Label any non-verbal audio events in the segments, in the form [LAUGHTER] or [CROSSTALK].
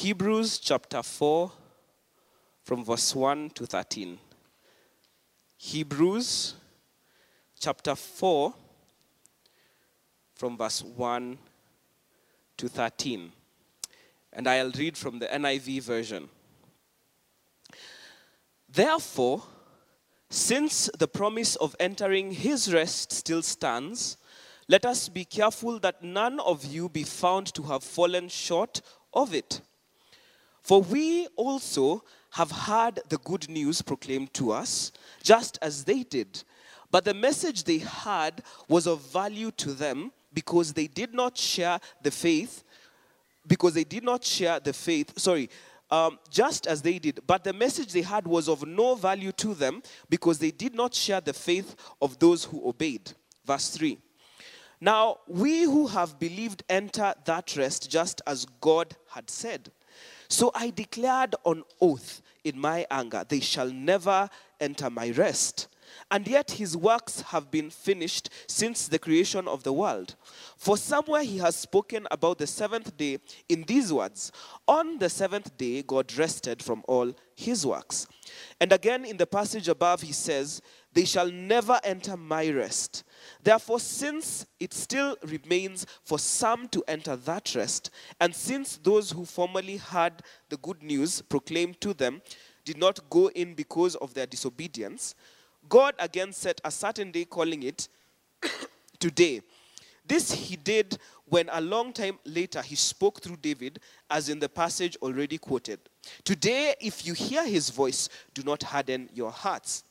Hebrews chapter 4, from verse 1 to 13. Hebrews chapter 4, from verse 1 to 13. And I'll read from the NIV version. Therefore, since the promise of entering his rest still stands, let us be careful that none of you be found to have fallen short of it. For we also have heard the good news proclaimed to us, just as they did. But the message they had was of value to them because they did not share the faith, because they did not share the faith, sorry, um, just as they did. But the message they had was of no value to them because they did not share the faith of those who obeyed. Verse 3. Now, we who have believed enter that rest just as God had said. So I declared on oath in my anger, they shall never enter my rest. And yet his works have been finished since the creation of the world. For somewhere he has spoken about the seventh day in these words On the seventh day, God rested from all his works. And again in the passage above, he says, They shall never enter my rest. Therefore, since it still remains for some to enter that rest, and since those who formerly had the good news proclaimed to them did not go in because of their disobedience, God again set a certain day, calling it [COUGHS] today. This he did when a long time later he spoke through David, as in the passage already quoted. Today, if you hear his voice, do not harden your hearts.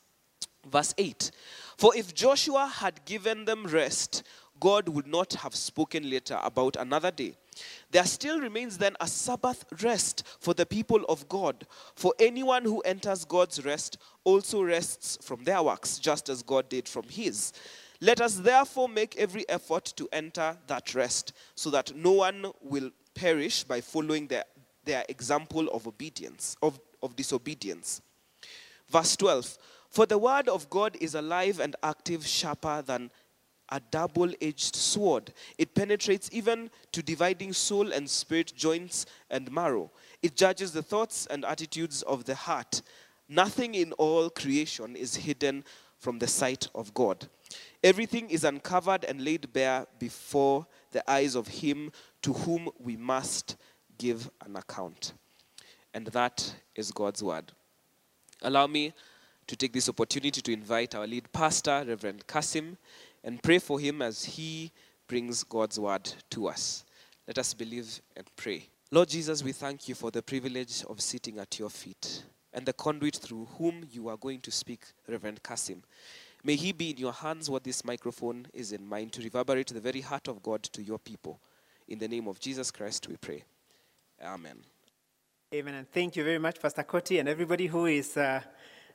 Verse 8 For if Joshua had given them rest, God would not have spoken later about another day. There still remains then a Sabbath rest for the people of God. For anyone who enters God's rest also rests from their works, just as God did from his. Let us therefore make every effort to enter that rest, so that no one will perish by following their, their example of obedience, of, of disobedience. Verse 12 For the word of God is alive and active, sharper than a double edged sword. It penetrates even to dividing soul and spirit, joints and marrow. It judges the thoughts and attitudes of the heart. Nothing in all creation is hidden from the sight of God. Everything is uncovered and laid bare before the eyes of Him to whom we must give an account. And that is God's word. Allow me to take this opportunity to invite our lead pastor, Reverend Kasim, and pray for him as he brings God's word to us. Let us believe and pray. Lord Jesus, we thank you for the privilege of sitting at your feet and the conduit through whom you are going to speak, Reverend Kasim. May he be in your hands what this microphone is in mine to reverberate the very heart of God to your people. In the name of Jesus Christ, we pray. Amen. Amen. And thank you very much, Pastor Koti, and everybody who is uh,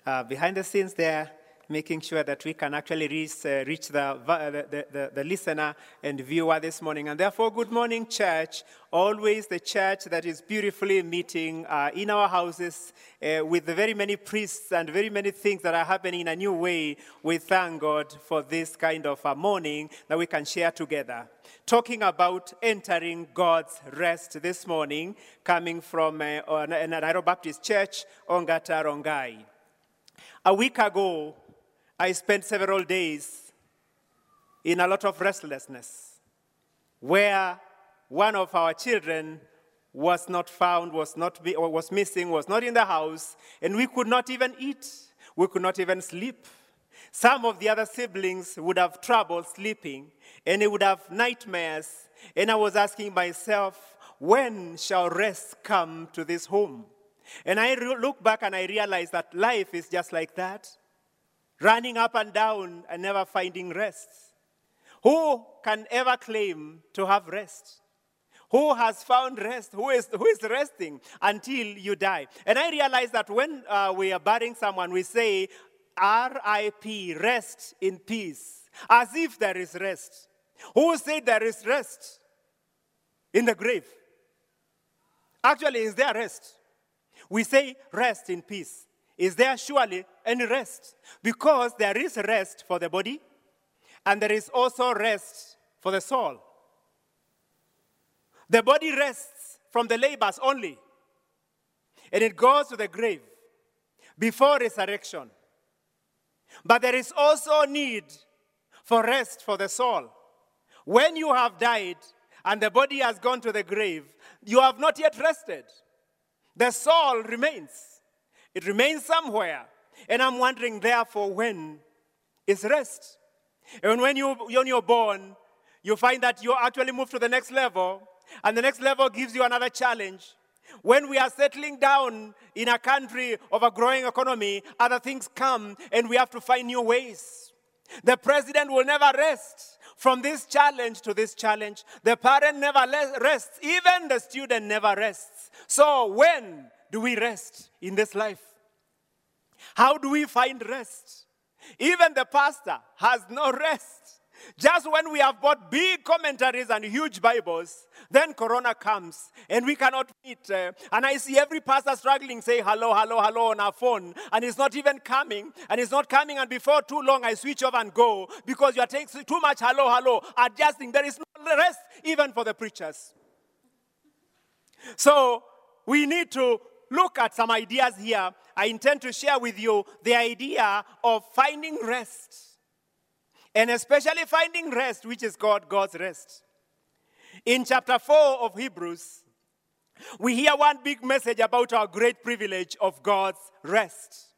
uh, behind the scenes there, making sure that we can actually reach, uh, reach the, the, the, the, listener and viewer this morning. And therefore, good morning, church. Always the church that is beautifully meeting uh, in our houses uh, with very many priests and very many things that are happening in a new way. We thank God for this kind of a morning that we can share together talking about entering God's rest this morning, coming from uh, Nairobi Baptist Church, Ongata Rongai. A week ago, I spent several days in a lot of restlessness, where one of our children was not found, was, not was missing, was not in the house, and we could not even eat. We could not even sleep. Some of the other siblings would have trouble sleeping, and they would have nightmares. And I was asking myself, when shall rest come to this home? And I look back and I realize that life is just like that running up and down and never finding rest. Who can ever claim to have rest? Who has found rest? Who is, who is resting until you die? And I realize that when uh, we are burying someone, we say, RIP, rest in peace, as if there is rest. Who said there is rest in the grave? Actually, is there rest? We say rest in peace. Is there surely any rest? Because there is rest for the body, and there is also rest for the soul. The body rests from the labors only, and it goes to the grave before resurrection. But there is also need for rest for the soul. When you have died and the body has gone to the grave, you have not yet rested. The soul remains, it remains somewhere. And I'm wondering, therefore, when is rest? And when, you, when you're born, you find that you actually move to the next level, and the next level gives you another challenge. When we are settling down in a country of a growing economy, other things come and we have to find new ways. The president will never rest from this challenge to this challenge. The parent never rests, even the student never rests. So, when do we rest in this life? How do we find rest? Even the pastor has no rest. Just when we have bought big commentaries and huge Bibles, then Corona comes and we cannot meet. Uh, and I see every pastor struggling, say hello, hello, hello on our phone, and it's not even coming. And it's not coming, and before too long, I switch off and go because you are taking too much hello, hello, adjusting. There is no rest even for the preachers. So we need to look at some ideas here. I intend to share with you the idea of finding rest and especially finding rest, which is called God's rest. In chapter 4 of Hebrews, we hear one big message about our great privilege of God's rest.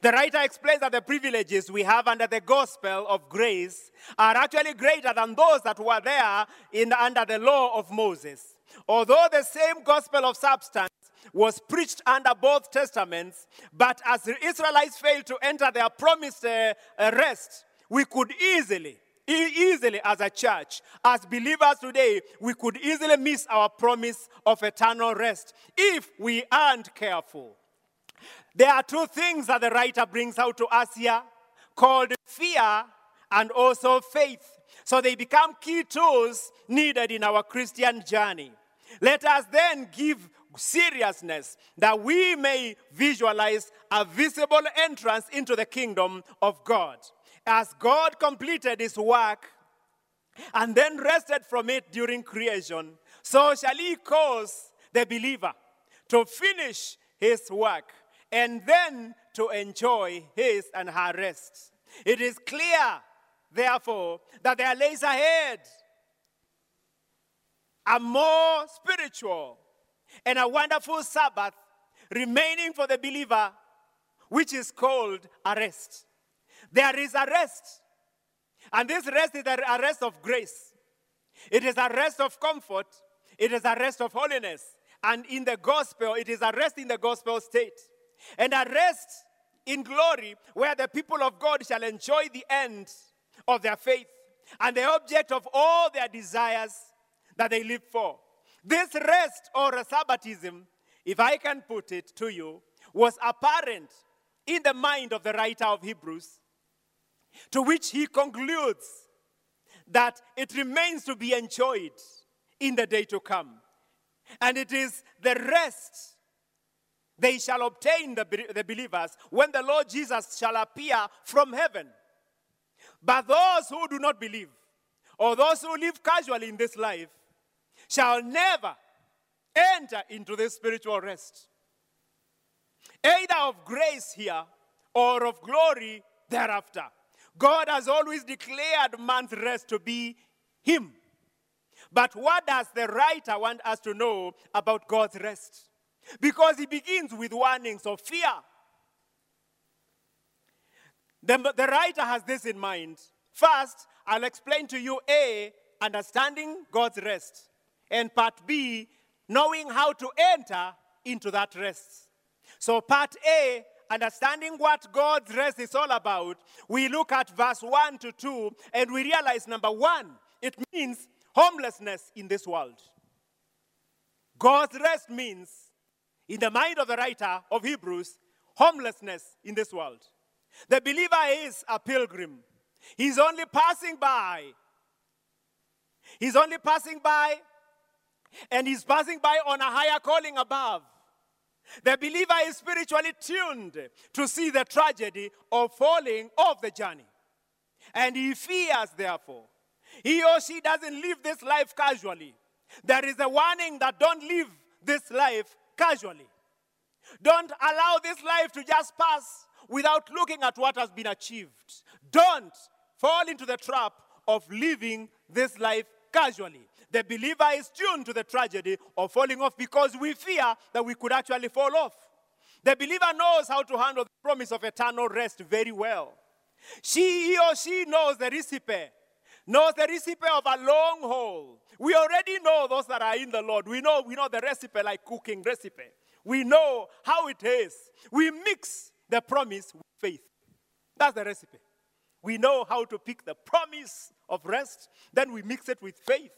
The writer explains that the privileges we have under the gospel of grace are actually greater than those that were there in, under the law of Moses. Although the same gospel of substance was preached under both testaments, but as the Israelites failed to enter their promised uh, rest, we could easily, easily as a church, as believers today, we could easily miss our promise of eternal rest if we aren't careful. There are two things that the writer brings out to us here called fear and also faith. So they become key tools needed in our Christian journey. Let us then give seriousness that we may visualize a visible entrance into the kingdom of God. As God completed his work and then rested from it during creation, so shall he cause the believer to finish his work and then to enjoy his and her rest. It is clear, therefore, that there lays ahead a more spiritual and a wonderful Sabbath remaining for the believer, which is called a rest. There is a rest. And this rest is a rest of grace. It is a rest of comfort. It is a rest of holiness. And in the gospel, it is a rest in the gospel state. And a rest in glory where the people of God shall enjoy the end of their faith and the object of all their desires that they live for. This rest or Sabbatism, if I can put it to you, was apparent in the mind of the writer of Hebrews to which he concludes that it remains to be enjoyed in the day to come. And it is the rest they shall obtain, the, the believers, when the Lord Jesus shall appear from heaven. But those who do not believe, or those who live casually in this life, shall never enter into this spiritual rest. Either of grace here or of glory thereafter. God has always declared man's rest to be Him. But what does the writer want us to know about God's rest? Because he begins with warnings of fear. The, the writer has this in mind. First, I'll explain to you A, understanding God's rest, and part B, knowing how to enter into that rest. So, part A understanding what God's rest is all about, we look at verse 1 to 2 and we realize number one, it means homelessness in this world. God's rest means, in the mind of the writer of Hebrews, homelessness in this world. The believer is a pilgrim, he's only passing by. He's only passing by, and he's passing by on a higher calling above. The believer is spiritually tuned to see the tragedy of falling off the journey. And he fears, therefore. He or she doesn't live this life casually. There is a warning that don't live this life casually. Don't allow this life to just pass without looking at what has been achieved. Don't fall into the trap of living this life casually. The believer is tuned to the tragedy of falling off because we fear that we could actually fall off. The believer knows how to handle the promise of eternal rest very well. She he or she knows the recipe, knows the recipe of a long haul. We already know those that are in the Lord. We know we know the recipe like cooking recipe. We know how it is. We mix the promise with faith. That's the recipe. We know how to pick the promise of rest, then we mix it with faith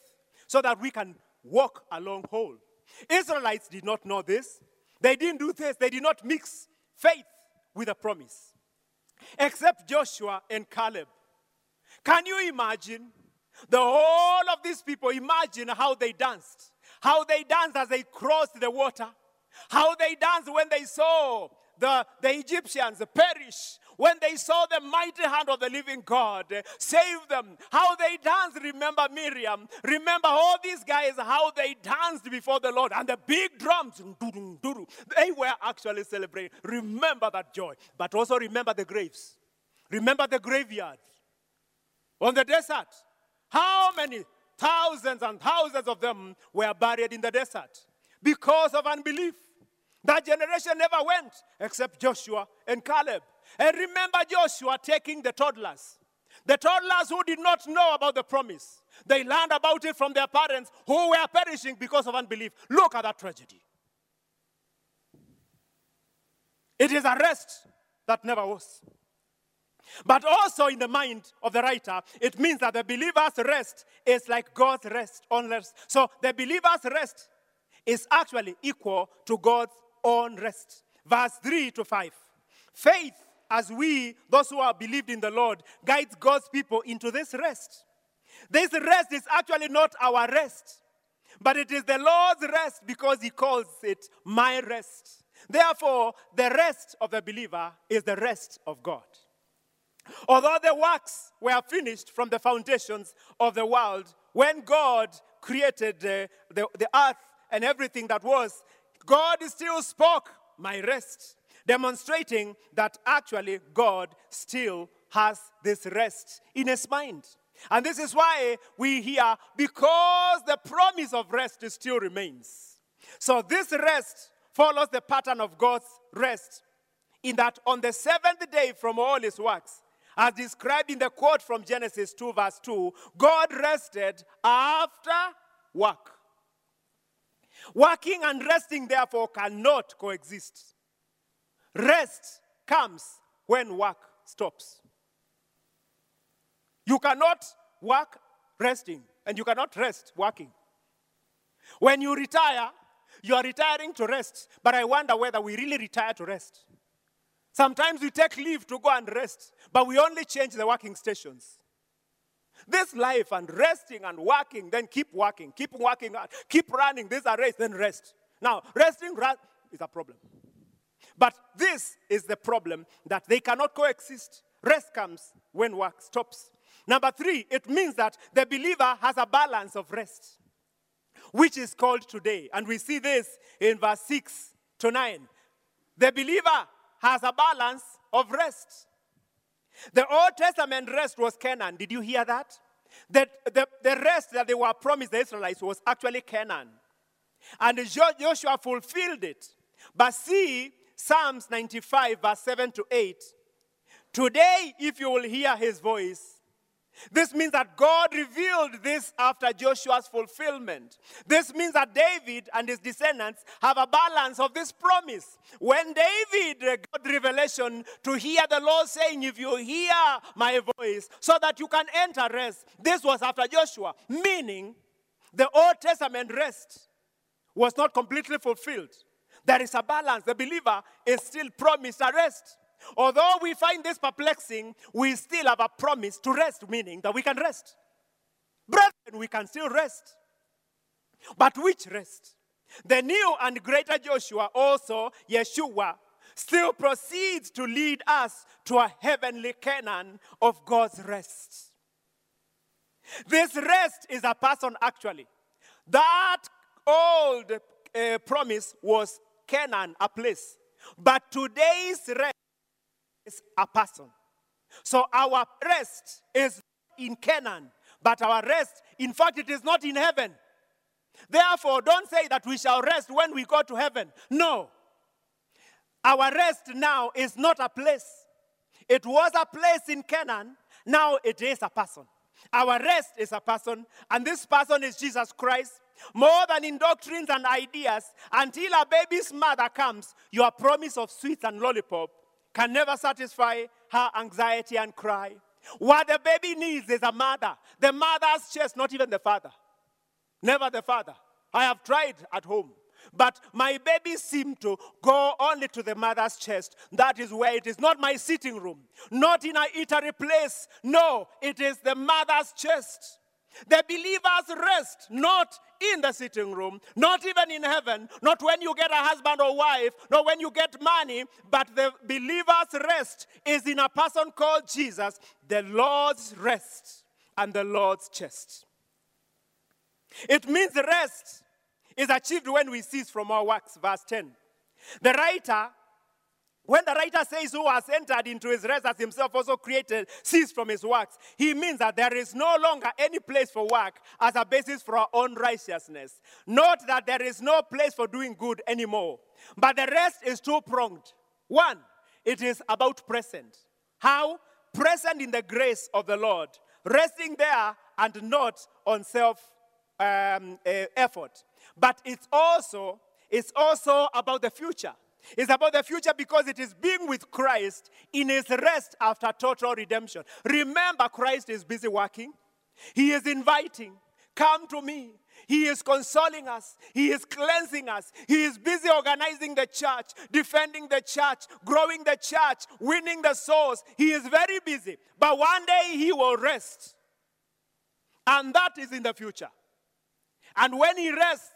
so that we can walk along whole. Israelites did not know this. They didn't do this. They did not mix faith with a promise, except Joshua and Caleb. Can you imagine? The whole of these people, imagine how they danced. How they danced as they crossed the water. How they danced when they saw the, the Egyptians perish when they saw the mighty hand of the living God eh, save them, how they danced. Remember Miriam. Remember all these guys, how they danced before the Lord and the big drums. They were actually celebrating. Remember that joy. But also remember the graves. Remember the graveyard on the desert. How many thousands and thousands of them were buried in the desert because of unbelief? That generation never went except Joshua and Caleb. And remember Joshua taking the toddlers. The toddlers who did not know about the promise. They learned about it from their parents who were perishing because of unbelief. Look at that tragedy. It is a rest that never was. But also in the mind of the writer, it means that the believer's rest is like God's rest on rest. So the believer's rest is actually equal to God's own rest. Verse 3 to 5. Faith, as we, those who are believed in the Lord, guide God's people into this rest. This rest is actually not our rest, but it is the Lord's rest because He calls it my rest. Therefore, the rest of the believer is the rest of God. Although the works were finished from the foundations of the world, when God created the, the, the earth and everything that was, God still spoke my rest, demonstrating that actually God still has this rest in his mind. And this is why we hear, because the promise of rest still remains. So this rest follows the pattern of God's rest, in that on the seventh day from all his works, as described in the quote from Genesis 2, verse 2, God rested after work. Working and resting, therefore, cannot coexist. Rest comes when work stops. You cannot work resting, and you cannot rest working. When you retire, you are retiring to rest, but I wonder whether we really retire to rest. Sometimes we take leave to go and rest, but we only change the working stations. This life and resting and working, then keep working, keep working, keep running. This is a race, then rest. Now, resting is a problem. But this is the problem that they cannot coexist. Rest comes when work stops. Number three, it means that the believer has a balance of rest, which is called today. And we see this in verse 6 to 9. The believer has a balance of rest. The Old Testament rest was Canaan. Did you hear that? That the, the rest that they were promised the Israelites was actually Canaan. And Joshua fulfilled it. But see Psalms 95, verse 7 to 8. Today, if you will hear his voice, this means that God revealed this after Joshua's fulfillment. This means that David and his descendants have a balance of this promise. When David uh, got revelation to hear the Lord saying, If you hear my voice, so that you can enter rest, this was after Joshua, meaning the Old Testament rest was not completely fulfilled. There is a balance. The believer is still promised a rest. Although we find this perplexing, we still have a promise to rest, meaning that we can rest. Brethren, we can still rest. But which rest? The new and greater Joshua, also Yeshua, still proceeds to lead us to a heavenly Canaan of God's rest. This rest is a person, actually. That old uh, promise was Canaan, a place. But today's rest is a person. So our rest is in Canaan, but our rest, in fact, it is not in heaven. Therefore, don't say that we shall rest when we go to heaven. No. Our rest now is not a place. It was a place in Canaan, now it is a person. Our rest is a person, and this person is Jesus Christ. More than in doctrines and ideas, until a baby's mother comes, your promise of sweets and lollipop can never satisfy her anxiety and cry. What the baby needs is a mother. The mother's chest, not even the father. Never the father. I have tried at home. But my baby seemed to go only to the mother's chest. That is where it is. Not my sitting room, not in a eatery place. No, it is the mother's chest. The believers rest not in the sitting room, not even in heaven, not when you get a husband or wife, not when you get money, but the believer's rest is in a person called Jesus, the Lord's rest and the Lord's chest. It means rest is achieved when we cease from our works. Verse 10. The writer, when the writer says who has entered into his rest as himself also created, cease from his works, he means that there is no longer any place for work as a basis for our own righteousness. Not that there is no place for doing good anymore. But the rest is two pronged. One, it is about present. How? Present in the grace of the Lord, resting there and not on self um, uh, effort. But it's also, it's also about the future. It's about the future because it is being with Christ in his rest after total redemption. Remember, Christ is busy working. He is inviting, come to me. He is consoling us. He is cleansing us. He is busy organizing the church, defending the church, growing the church, winning the souls. He is very busy. But one day he will rest. And that is in the future. And when he rests,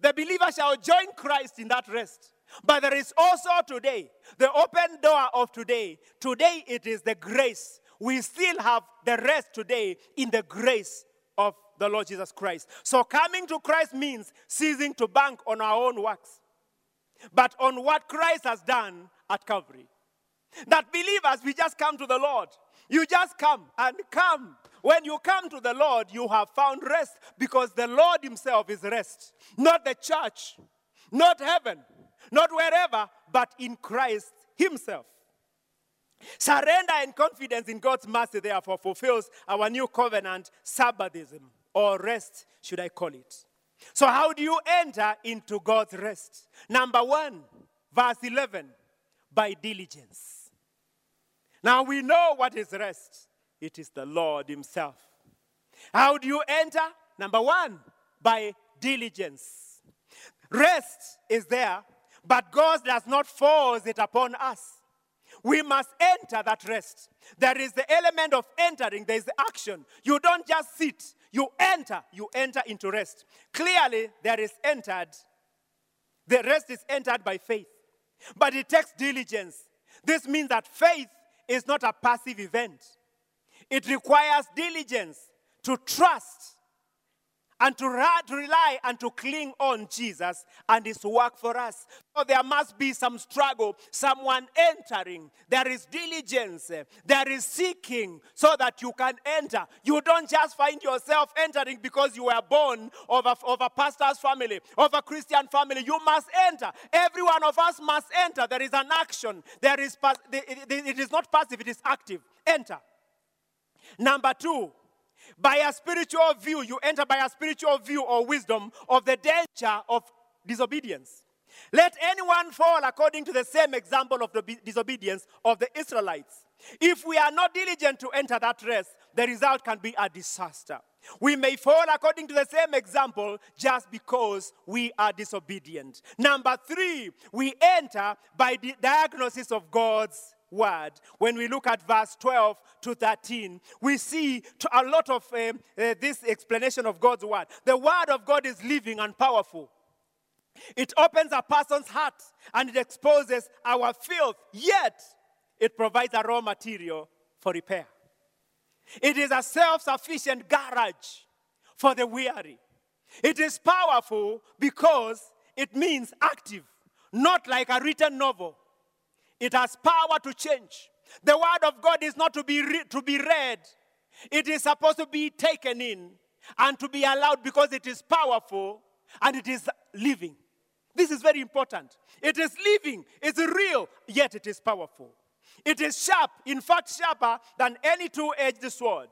the believer shall join Christ in that rest. But there is also today, the open door of today. Today it is the grace. We still have the rest today in the grace of the Lord Jesus Christ. So coming to Christ means ceasing to bank on our own works, but on what Christ has done at Calvary. That believers, we just come to the Lord. You just come and come. When you come to the Lord, you have found rest because the Lord Himself is rest. Not the church, not heaven, not wherever, but in Christ Himself. Surrender and confidence in God's mercy, therefore, fulfills our new covenant Sabbathism, or rest, should I call it. So, how do you enter into God's rest? Number one, verse 11, by diligence. Now we know what is rest it is the Lord Himself. How do you enter? Number one, by diligence. Rest is there, but God does not force it upon us. We must enter that rest. There is the element of entering, there is the action. You don't just sit, you enter, you enter into rest. Clearly, there is entered, the rest is entered by faith. But it takes diligence. This means that faith is not a passive event. It requires diligence to trust and to, to rely and to cling on Jesus and his work for us. So there must be some struggle, someone entering. There is diligence, there is seeking so that you can enter. You don't just find yourself entering because you were born of a, of a pastor's family, of a Christian family. You must enter. Every one of us must enter. There is an action. There is, it is not passive, it is active. Enter. Number two, by a spiritual view, you enter by a spiritual view or wisdom of the danger of disobedience. Let anyone fall according to the same example of the disobedience of the Israelites. If we are not diligent to enter that rest, the result can be a disaster. We may fall according to the same example just because we are disobedient. Number three, we enter by the diagnosis of God's word. When we look at verse 12 to 13, we see a lot of uh, this explanation of God's word. The word of God is living and powerful. It opens a person's heart and it exposes our filth, yet it provides a raw material for repair. It is a self sufficient garage for the weary. It is powerful because it means active, not like a written novel. It has power to change. The word of God is not to be, re- to be read, it is supposed to be taken in and to be allowed because it is powerful and it is living. This is very important. It is living, it's real, yet it is powerful. It is sharp, in fact, sharper than any two edged sword,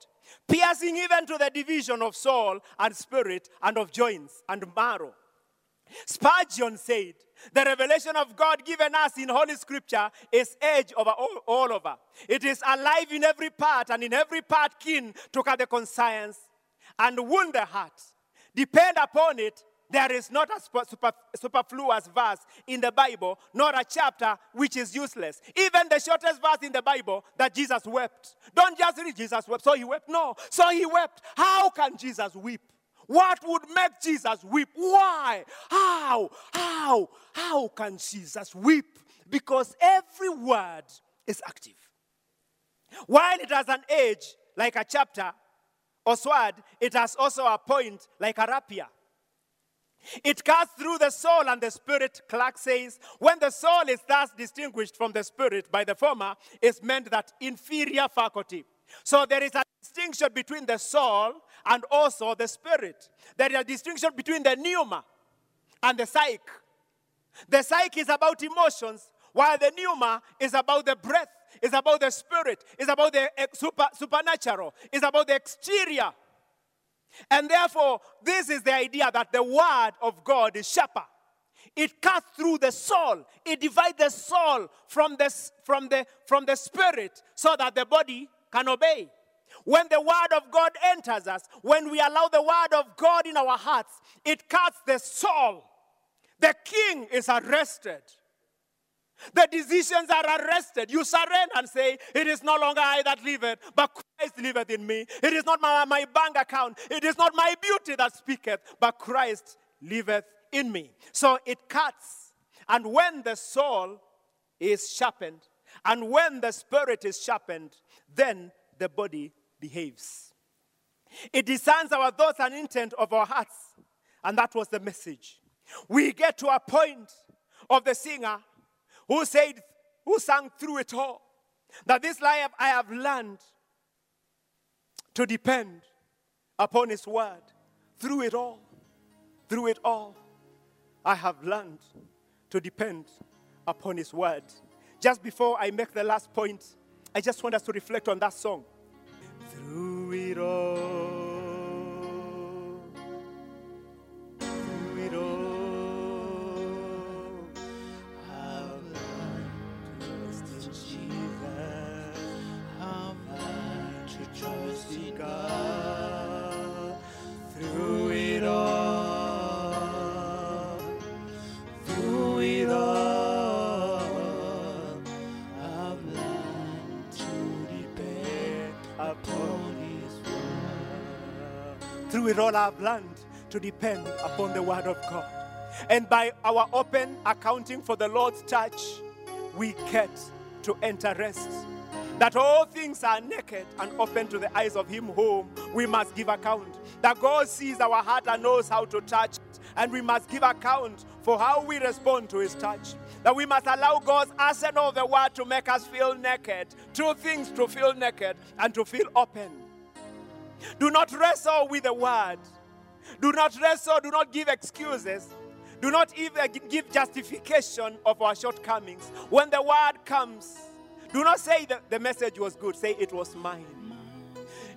piercing even to the division of soul and spirit and of joints and marrow. Spurgeon said, The revelation of God given us in Holy Scripture is edge over all, all over. It is alive in every part and in every part keen to cut the conscience and wound the heart. Depend upon it there is not a super, superfluous verse in the Bible, nor a chapter which is useless. Even the shortest verse in the Bible that Jesus wept. Don't just read Jesus wept. So he wept. No. So he wept. How can Jesus weep? What would make Jesus weep? Why? How? How? How can Jesus weep? Because every word is active. While it has an edge like a chapter or sword, it has also a point like a rapier. It cuts through the soul and the spirit, Clarke says. When the soul is thus distinguished from the spirit by the former, is meant that inferior faculty. So there is a distinction between the soul and also the spirit. There is a distinction between the pneuma and the psyche. The psyche is about emotions, while the pneuma is about the breath, is about the spirit, is about the eh, super, supernatural, is about the exterior. And therefore, this is the idea that the word of God is sharper. It cuts through the soul. It divides the soul from the, from, the, from the spirit so that the body can obey. When the word of God enters us, when we allow the word of God in our hearts, it cuts the soul. The king is arrested. The decisions are arrested. You surrender and say, It is no longer I that liveth, but Christ liveth in me. It is not my, my bank account. It is not my beauty that speaketh, but Christ liveth in me. So it cuts. And when the soul is sharpened, and when the spirit is sharpened, then the body behaves. It discerns our thoughts and intent of our hearts. And that was the message. We get to a point of the singer who said, who sang through it all, that this life I have learned to depend upon His word. Through it all, through it all, I have learned to depend upon His word. Just before I make the last point, I just want us to reflect on that song. Through it all. All, I've learned to depend upon the Word of God. And by our open accounting for the Lord's touch, we get to enter rest. That all things are naked and open to the eyes of Him whom we must give account. That God sees our heart and knows how to touch it, and we must give account for how we respond to His touch. That we must allow God's arsenal of the Word to make us feel naked. Two things to feel naked and to feel open. Do not wrestle with the word. Do not wrestle, do not give excuses. Do not even give justification of our shortcomings. When the word comes, do not say that the message was good. Say it was mine.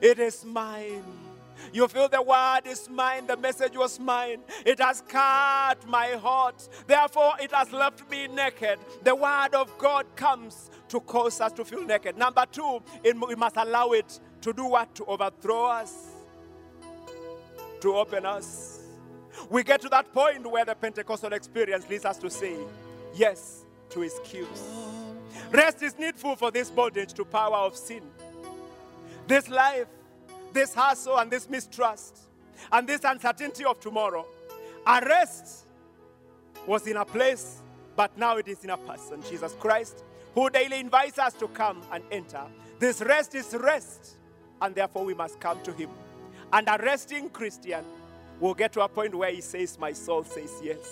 It is mine. You feel the word is mine, the message was mine. It has cut my heart. Therefore, it has left me naked. The word of God comes to cause us to feel naked. Number two, it, we must allow it to do what? To overthrow us, to open us. We get to that point where the Pentecostal experience leads us to say yes to excuse. Rest is needful for this bondage to power of sin. This life, this hustle, and this mistrust, and this uncertainty of tomorrow. Arrest was in a place, but now it is in a person, Jesus Christ, who daily invites us to come and enter. This rest is rest and therefore we must come to Him. And a resting Christian will get to a point where he says, My soul says yes.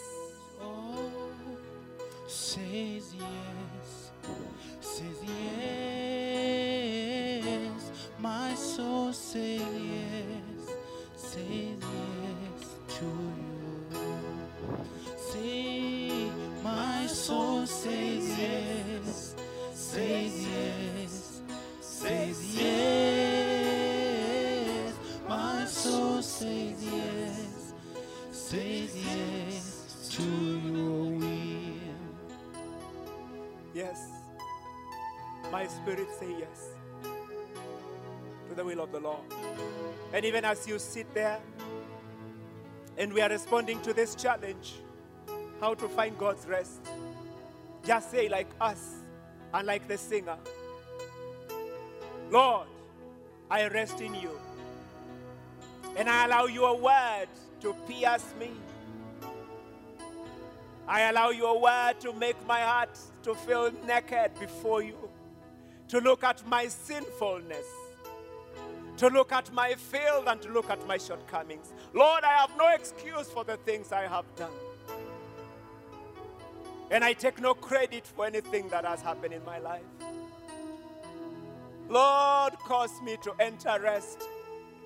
says yes, says yes. My soul says yes, says yes to you. Say, my soul says yes, says yes, says yes. My spirit say yes to the will of the Lord. And even as you sit there and we are responding to this challenge, how to find God's rest, just say like us and like the singer, Lord, I rest in you. And I allow your word to pierce me. I allow your word to make my heart to feel naked before you, to look at my sinfulness, to look at my failed and to look at my shortcomings. Lord, I have no excuse for the things I have done. And I take no credit for anything that has happened in my life. Lord, cause me to enter rest,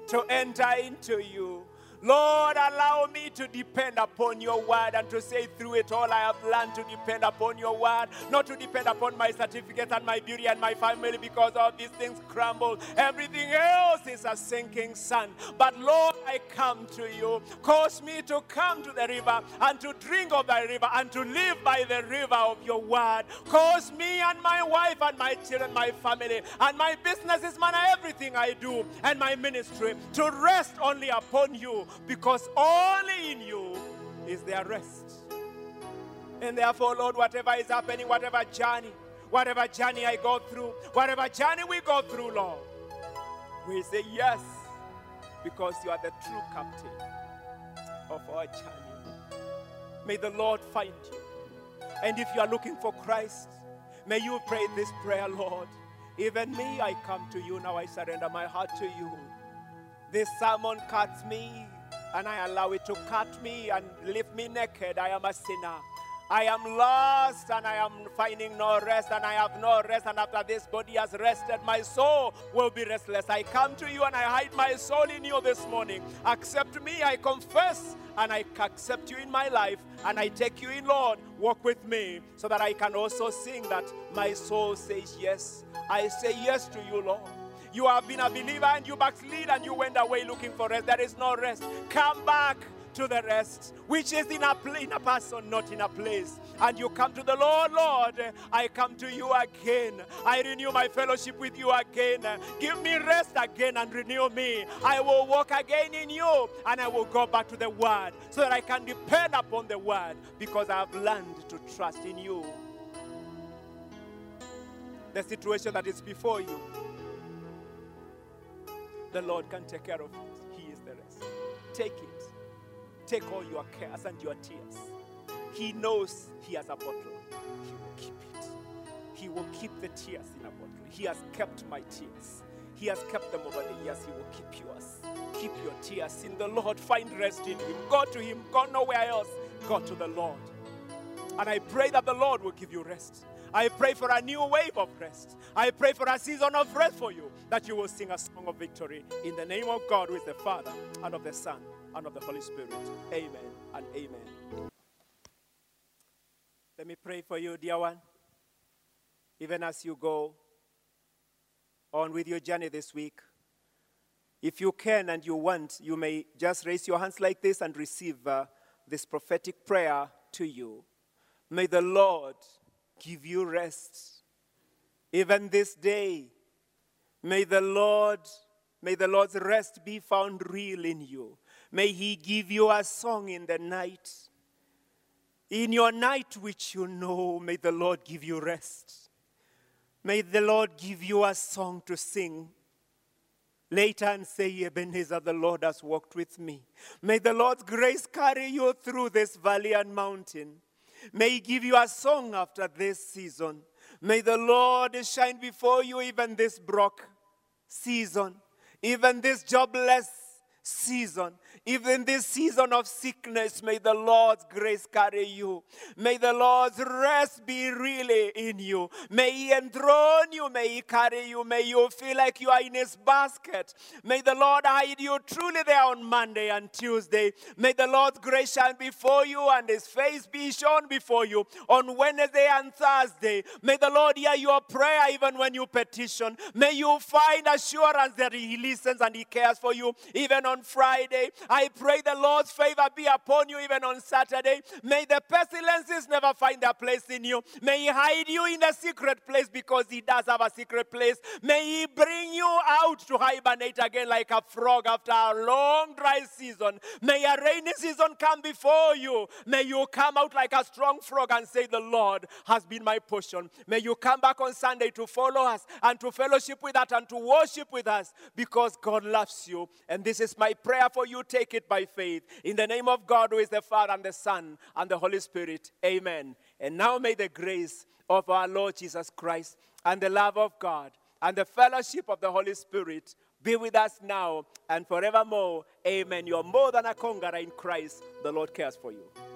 to enter into you. Lord, allow me to depend upon your word and to say through it all I have learned to depend upon your word, not to depend upon my certificate and my beauty and my family because all these things crumble. Everything else is a sinking sun. But Lord, I come to you. Cause me to come to the river and to drink of the river and to live by the river of your word. Cause me and my wife and my children, my family, and my businesses, man, everything I do, and my ministry to rest only upon you because only in you is there rest. And therefore, Lord, whatever is happening, whatever journey, whatever journey I go through, whatever journey we go through, Lord, we say yes because you are the true captain of our journey. May the Lord find you. And if you are looking for Christ, may you pray this prayer, Lord. Even me, I come to you now. I surrender my heart to you. This sermon cuts me, and I allow it to cut me and leave me naked. I am a sinner. I am lost and I am finding no rest and I have no rest. And after this body has rested, my soul will be restless. I come to you and I hide my soul in you this morning. Accept me, I confess, and I accept you in my life and I take you in, Lord. Walk with me so that I can also sing that my soul says yes. I say yes to you, Lord. You have been a believer and you backslid and you went away looking for rest. There is no rest. Come back to the rest, which is in a, pl- in a person, not in a place. And you come to the Lord, Lord, I come to you again. I renew my fellowship with you again. Give me rest again and renew me. I will walk again in you and I will go back to the Word so that I can depend upon the Word because I have learned to trust in you. The situation that is before you, the Lord can take care of it. He is the rest. Take it. Take all your cares and your tears. He knows He has a bottle. He will keep it. He will keep the tears in a bottle. He has kept my tears. He has kept them over the years. He will keep yours. Keep your tears in the Lord. Find rest in Him. Go to Him. Go nowhere else. Go to the Lord. And I pray that the Lord will give you rest. I pray for a new wave of rest. I pray for a season of rest for you, that you will sing a song of victory in the name of God, who is the Father, and of the Son, and of the Holy Spirit. Amen and amen. Let me pray for you, dear one. Even as you go on with your journey this week, if you can and you want, you may just raise your hands like this and receive uh, this prophetic prayer to you. May the Lord give you rest. Even this day, may the Lord, may the Lord's rest be found real in you. May He give you a song in the night. In your night, which you know, may the Lord give you rest. May the Lord give you a song to sing. Later and say, Ebenezer, the Lord has walked with me. May the Lord's grace carry you through this valley and mountain. May He give you a song after this season. May the Lord shine before you even this broke season, even this jobless season, Even this season of sickness, may the Lord's grace carry you. May the Lord's rest be really in you. May He enthrone you. May He carry you. May you feel like you are in His basket. May the Lord hide you truly there on Monday and Tuesday. May the Lord's grace shine before you and His face be shown before you on Wednesday and Thursday. May the Lord hear your prayer even when you petition. May you find assurance that He listens and He cares for you even on Friday. I pray the Lord's favor be upon you even on Saturday. May the pestilences never find their place in you. May He hide you in a secret place because He does have a secret place. May He bring you out to hibernate again like a frog after a long dry season. May a rainy season come before you. May you come out like a strong frog and say, The Lord has been my portion. May you come back on Sunday to follow us and to fellowship with us and to worship with us because God loves you. And this is my prayer for you. Take it by faith. In the name of God, who is the Father and the Son and the Holy Spirit. Amen. And now may the grace of our Lord Jesus Christ and the love of God and the fellowship of the Holy Spirit be with us now and forevermore. Amen. You're more than a conqueror in Christ. The Lord cares for you.